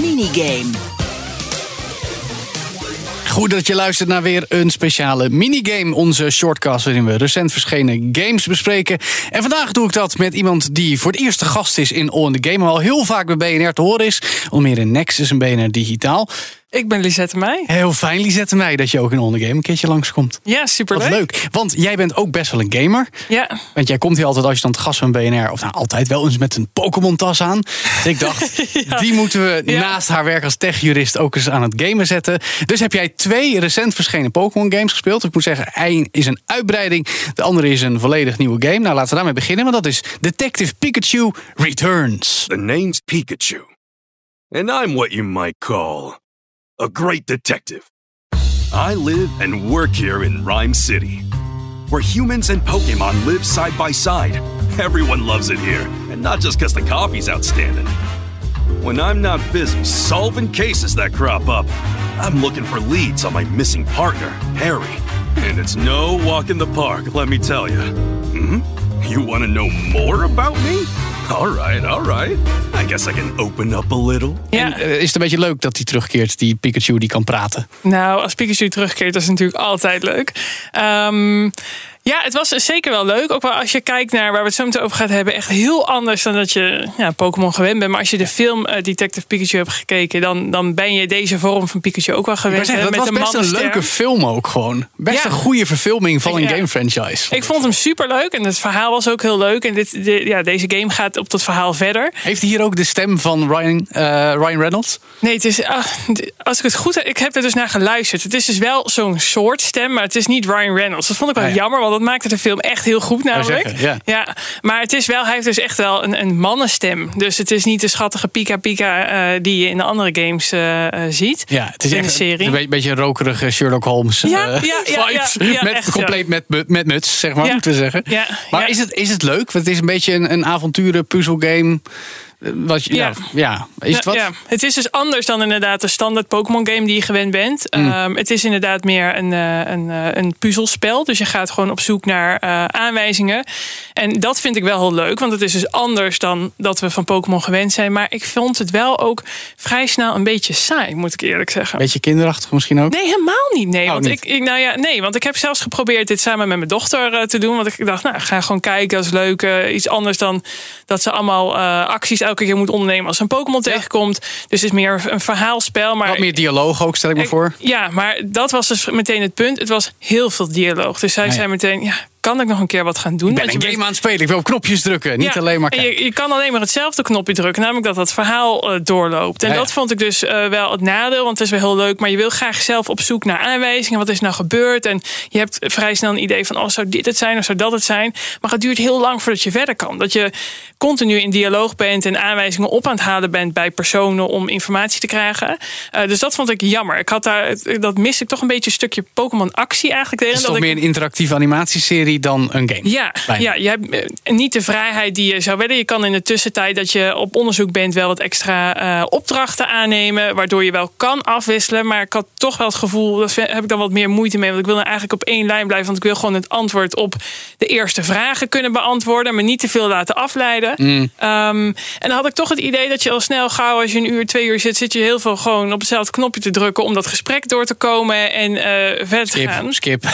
Minigame. Goed dat je luistert naar weer een speciale minigame. Onze shortcast waarin we recent verschenen games bespreken. En vandaag doe ik dat met iemand die voor het eerst gast is in All in the Game. Al heel vaak bij BNR te horen is. Onder meer in Nexus en BNR Digitaal. Ik ben Lisette Meij. Heel fijn, Lisette Meij, dat je ook in in the Game een keertje langskomt. Ja, superleuk. Wat leuk. Want jij bent ook best wel een gamer. Ja. Want jij komt hier altijd als je dan te gast van BNR... of nou, altijd wel eens met een Pokémon-tas aan. Dus ik dacht, die moeten we Ja. naast haar werk als techjurist... ook eens aan het gamen zetten. Dus heb jij twee recent verschenen Pokémon-games gespeeld. Ik moet zeggen, één is een uitbreiding. De andere is een volledig nieuwe game. Nou, laten we daarmee beginnen. Want dat is Detective Pikachu Returns. The name's Pikachu. And I'm what you might call a great detective. I live and work here in Rhyme City, where humans and Pokemon live side by side. Everyone loves it here, and not just because the coffee's outstanding. When I'm not busy solving cases that crop up, I'm looking for leads on my missing partner, Harry. And it's no walk in the park, let me tell you. Hmm? You want to know more about me? All right, all right. I guess I can open up a little. Ja. En, eh, is het een beetje leuk dat hij terugkeert, die Pikachu die kan praten? Nou, als Pikachu terugkeert, dat is natuurlijk altijd leuk. Ehm, ja, het was zeker wel leuk. Ook wel als je kijkt naar waar we het zo meteen over gaan hebben. Echt heel anders dan dat je ja, Pokémon gewend bent. Maar als je de film eh, Detective Pikachu hebt gekeken... Dan, dan ben je deze vorm van Pikachu ook wel gewend. zeggen, dat was best een leuke film ook gewoon. Best Ja. een goede verfilming van een game franchise. Ik vond hem super leuk en het verhaal was ook heel leuk. En dit, ja, deze game gaat op dat verhaal verder. Heeft hij hier ook de stem van Ryan, eh, Ryan Reynolds? Nee, het is, ah, als ik het goed heb, ik heb er dus naar geluisterd. Het is dus wel zo'n soort stem, maar het is niet Ryan Reynolds. Dat vond ik wel Ah, ja. jammer, want dat maakte de film echt heel goed namelijk. zeggen, ja. maar het is wel, hij heeft dus echt wel een, een mannenstem. Dus het is niet de schattige Pika Pika eh, die je in de andere games eh, eh, ziet. Ja, het is in echt de serie. een beetje, een rokerige Sherlock Holmes Ja, ja, ja, vibes. ja, ja, met, ja. compleet met, met muts, zeg maar, Ja. moeten we zeggen. Ja, maar ja. Is, het, is het leuk? Want het is een beetje een, een avonturen puzzelgame. Wat ja. Ja. Ja, is het wat? Ja, het is dus anders dan inderdaad de standaard Pokémon game die je gewend bent. Mm. Ehm, het is inderdaad meer een, eh, een, eh, een puzzelspel. Dus je gaat gewoon op zoek naar eh, aanwijzingen. En dat vind ik wel heel leuk. Want het is dus anders dan dat we van Pokémon gewend zijn. Maar ik vond het wel ook vrij snel een beetje saai, moet ik eerlijk zeggen. Beetje kinderachtig misschien ook? Nee, helemaal niet. Nee, Oh, want niet. Ik, ik, nou ja, nee, want ik heb zelfs geprobeerd dit samen met mijn dochter te doen. Want ik dacht, nou, ga gewoon kijken. Dat is leuk. iets anders dan dat ze allemaal acties elke keer moet ondernemen als een Pokémon tegenkomt. Dus het is meer een verhaalspel. Maar Wat meer dialoog ook, stel ik me voor. Ja, maar dat was dus meteen het punt. Het was heel veel dialoog. Dus zij zei meteen, ja, kan ik nog een keer wat gaan doen? Ik ben een je game aan het spelen. Ik wil op knopjes drukken. Niet alleen maar je, je kan alleen maar hetzelfde knopje drukken, namelijk dat dat verhaal eh, doorloopt. En Ja, ja. dat vond ik dus eh, wel het nadeel, want het is wel heel leuk, maar je wil graag zelf op zoek naar aanwijzingen. Wat is nou gebeurd? En je hebt vrij snel een idee van, oh, zou dit het zijn of zou dat het zijn? Maar het duurt heel lang voordat je verder kan. Dat je continu in dialoog bent en aanwijzingen op aan het halen bent bij personen om informatie te krijgen. Eh, dus dat vond ik jammer. Ik had daar, dat miste ik toch een beetje een stukje Pokémon actie eigenlijk. erin, Het is dat toch ik- meer een interactieve animatieserie dan een game. ja, Bijna. ja, je hebt eh, niet de vrijheid die je zou willen. Je kan in de tussentijd dat je op onderzoek bent wel wat extra eh, opdrachten aannemen. Waardoor je wel kan afwisselen. Maar ik had toch wel het gevoel, daar heb ik dan wat meer moeite mee. Want ik wil nou eigenlijk op één lijn blijven. Want ik wil gewoon het antwoord op de eerste vragen kunnen beantwoorden. Maar niet te veel laten afleiden. Mm. Ehm, en dan had ik toch het idee dat je al snel gauw als je een uur, twee uur zit. Zit je heel veel gewoon op hetzelfde knopje te drukken. Om dat gesprek door te komen en eh, verder te Skip, gaan. skip.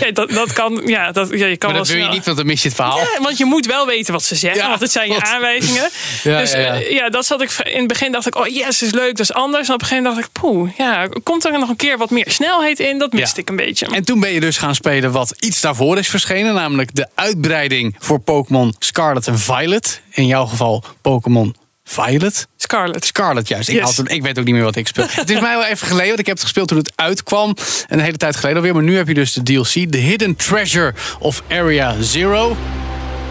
Ja, dat, dat kan, ja, dat, ja, je kan Maar dat wil je niet, want dan mis je het verhaal. ja, want je moet wel weten wat ze zeggen, Ja, want het zijn je aanwijzingen. Dus ja. eh, ja, dat zat ik in het begin dacht ik, oh yes, is leuk, dat is anders. En op een gegeven moment dacht ik, poeh, ja, komt er nog een keer wat meer snelheid in? Dat miste ik een beetje. En toen ben je dus gaan spelen wat iets daarvoor is verschenen. Namelijk de uitbreiding voor Pokémon Scarlet en Violet. In jouw geval Pokémon Violet. Scarlet. Scarlet juist. Ik, Yes. had ik weet ook niet meer wat ik speel. het is mij wel even geleden, want ik heb het gespeeld toen het uitkwam. Een hele tijd geleden alweer. Maar nu heb je dus de DLC. The Hidden Treasure of Area Zero.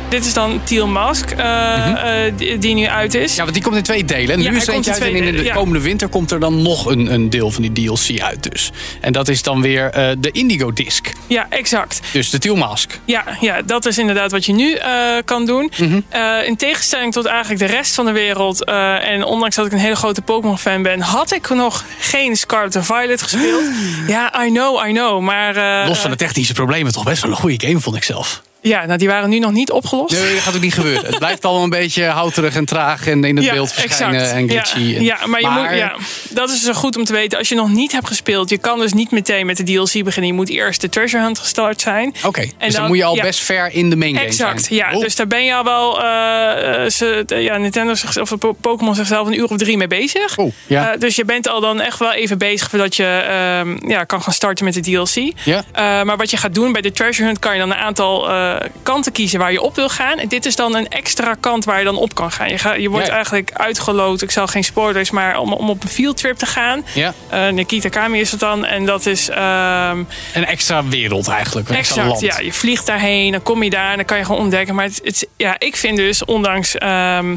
Dit is dan Teal Mask, uh, die, die, nu uit is. Ja, want die komt in twee delen. En nu is eentje uit in en in de ja. komende winter komt er dan nog een, een deel van die DLC uit dus. En dat is dan weer eh, de Indigo Disc. Ja, exact. Dus de Teal Mask. Ja, ja, dat is inderdaad wat je nu eh, kan doen. Mhm. Eh, in tegenstelling tot eigenlijk de rest van de wereld. eh, en ondanks dat ik een hele grote Pokémon-fan ben, had ik nog geen Scarlet and Violet gespeeld. ja, I know, I know. Maar eh, Los van de technische problemen toch best wel een goede game vond ik zelf. Ja, nou, die waren nu nog niet opgelost. Nee, dat gaat ook niet gebeuren. Het blijft allemaal een beetje houterig en traag en in het beeld verschijnen en glitchy. Ja, En- ja, maar, je moet, ja, dat is dus goed om te weten. Als je nog niet hebt gespeeld, je kan dus niet meteen met de DLC beginnen. Je moet eerst de Treasure Hunt gestart zijn. Oké, dus dan, dan- moet je al best ver in de main game Exact, zijn. ja. Oh. Dus daar ben je al wel. eh, eh, ze, ja, Nintendo zegt, of Po- Pokémon zichzelf een uur of drie mee bezig. Oh, ja. Eh, dus je bent al dan echt wel even bezig voordat je ehm, ja, kan gaan starten met de DLC. Ja. Maar wat je gaat doen bij de Treasure Hunt kan je dan een aantal kanten kiezen waar je op wil gaan. En dit is dan een extra kant waar je dan op kan gaan. Je, ga, je wordt Ja, eigenlijk uitgeloot. Ik zal geen spoilers, maar om, om op een field trip te gaan. Ja, Eh Nikita Kami is het dan. En dat is. ehm, een extra wereld eigenlijk. Een extra land. ja. Je vliegt daarheen, dan kom je daar en dan kan je gewoon ontdekken. Maar het, het- ja, ik vind dus, ondanks ehm,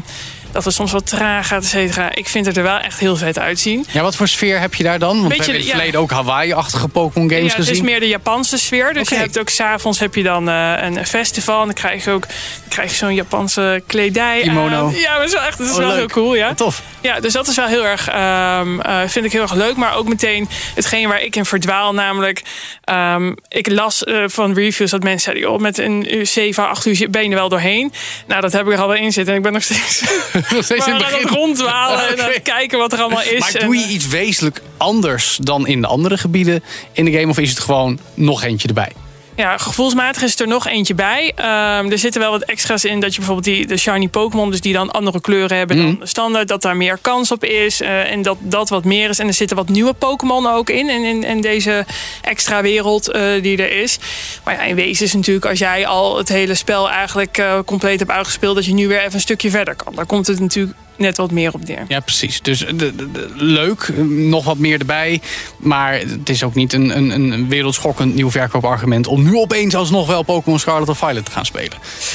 dat het soms wat traag gaat, et cetera... ik vind het er wel echt heel vet uitzien. Ja, wat voor sfeer heb je daar dan? Want Beetje we hebben in het ja. verleden ook Hawaii-achtige Pokémon games Ja, het is gezien. meer de Japanse sfeer. Dus je hebt ook s'avonds heb je dan eh, een festival. En dan krijg je ook dan krijg je zo'n Japanse kledij Kimono. aan. Ja, dat is wel echt dat is Oh, wel leuk. heel cool. Ja. Tof. Ja, dus dat is wel heel erg, eh, vind ik heel erg leuk. Maar ook meteen hetgeen waar ik in verdwaal. Namelijk, ehm, ik las eh, van reviews dat mensen zeiden... Joh, met een uur, 7 à 8 uur ben je er wel doorheen. Nou, dat heb ik er al wel in zitten. En ik ben nog steeds, Nog steeds in maar het ronddwalen en aan Oké. het kijken wat er allemaal is. Maar En, doe je eh, iets wezenlijk anders dan in de andere gebieden in de game? Of is het gewoon nog eentje erbij? Ja, gevoelsmatig is er nog eentje bij. Ehm, er zitten wel wat extra's in dat je bijvoorbeeld die, de shiny Pokémon, dus die dan andere kleuren hebben dan de standaard, dat daar meer kans op is eh, en dat dat wat meer is. En er zitten wat nieuwe Pokémon ook in, in, in, in deze extra wereld eh, die er is. Maar ja, in wezen is natuurlijk als jij al het hele spel eigenlijk eh, compleet hebt uitgespeeld, dat je nu weer even een stukje verder kan. Daar komt het natuurlijk net wat meer op neer. Ja, precies. Dus de, de- de- leuk, eh, nog wat meer erbij. Maar het is ook niet een, een, een wereldschokkend nieuw verkoopargument... om nu opeens alsnog wel Pokémon Scarlet of Violet te gaan spelen.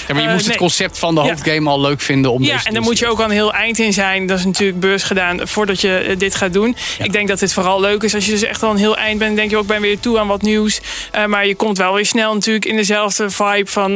Ja, maar je Eh, moest het concept van de Ja. hoofdgame al leuk vinden om Ja, deze en dan moet je ook al een heel eind in zijn. Dat is natuurlijk beurs gedaan voordat je eh, dit gaat doen. Ik denk dat dit vooral leuk is als je dus echt al een heel eind bent. Denk je ook, ben weer toe aan wat nieuws. Eh, maar je komt wel weer snel natuurlijk in dezelfde vibe van...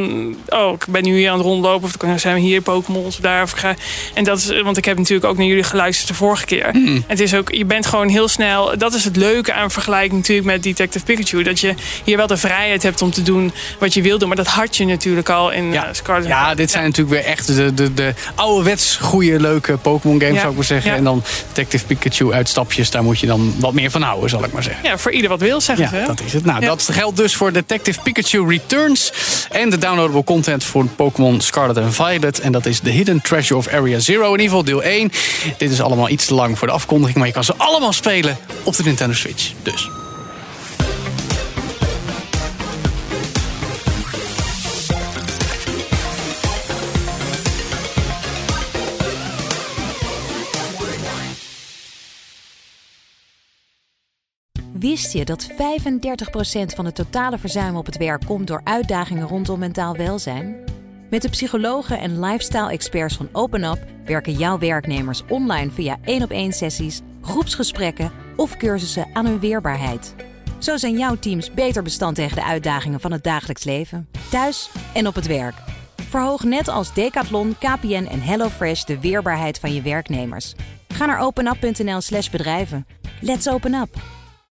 Oh, ik ben nu hier aan het rondlopen. Of dan zijn we hier Pokémon of daar. Of ik ga, en dat is, want ik heb natuurlijk ook naar jullie geluisterd de vorige keer. Mhm. Het is ook, je bent gewoon heel snel... Dat is het leuke aan vergelijking natuurlijk met Detective Pikachu. Dat je hier wel de vrijheid hebt om te doen wat je wil doen. Maar dat had je natuurlijk al in Ja, eh, Scarlet ja, dit zijn natuurlijk weer echt de, de, de ouderwets goede, leuke Pokémon games, Ja, zou ik maar zeggen. En dan Detective Pikachu uitstapjes, daar moet je dan wat meer van houden, zal ik maar zeggen. Ja, voor ieder wat wil, zeggen ze. dat is het. Nou, dat geldt dus voor Detective Pikachu Returns. En de downloadable content voor Pokémon Scarlet en Violet. En dat is The Hidden Treasure of Area Zero. In ieder geval deel 1. Dit is allemaal iets te lang voor de afkondiging. Maar je kan ze allemaal spelen op de Nintendo Switch. Dus. Wist je dat 35% van het totale verzuim op het werk komt door uitdagingen rondom mentaal welzijn? Met de psychologen en lifestyle-experts van OpenUp werken jouw werknemers online via één op één sessies, groepsgesprekken of cursussen aan hun weerbaarheid. Zo zijn jouw teams beter bestand tegen de uitdagingen van het dagelijks leven, thuis en op het werk. Verhoog net als Decathlon, KPN en HelloFresh de weerbaarheid van je werknemers. Ga naar openup.nl/slash bedrijven. Let's open up!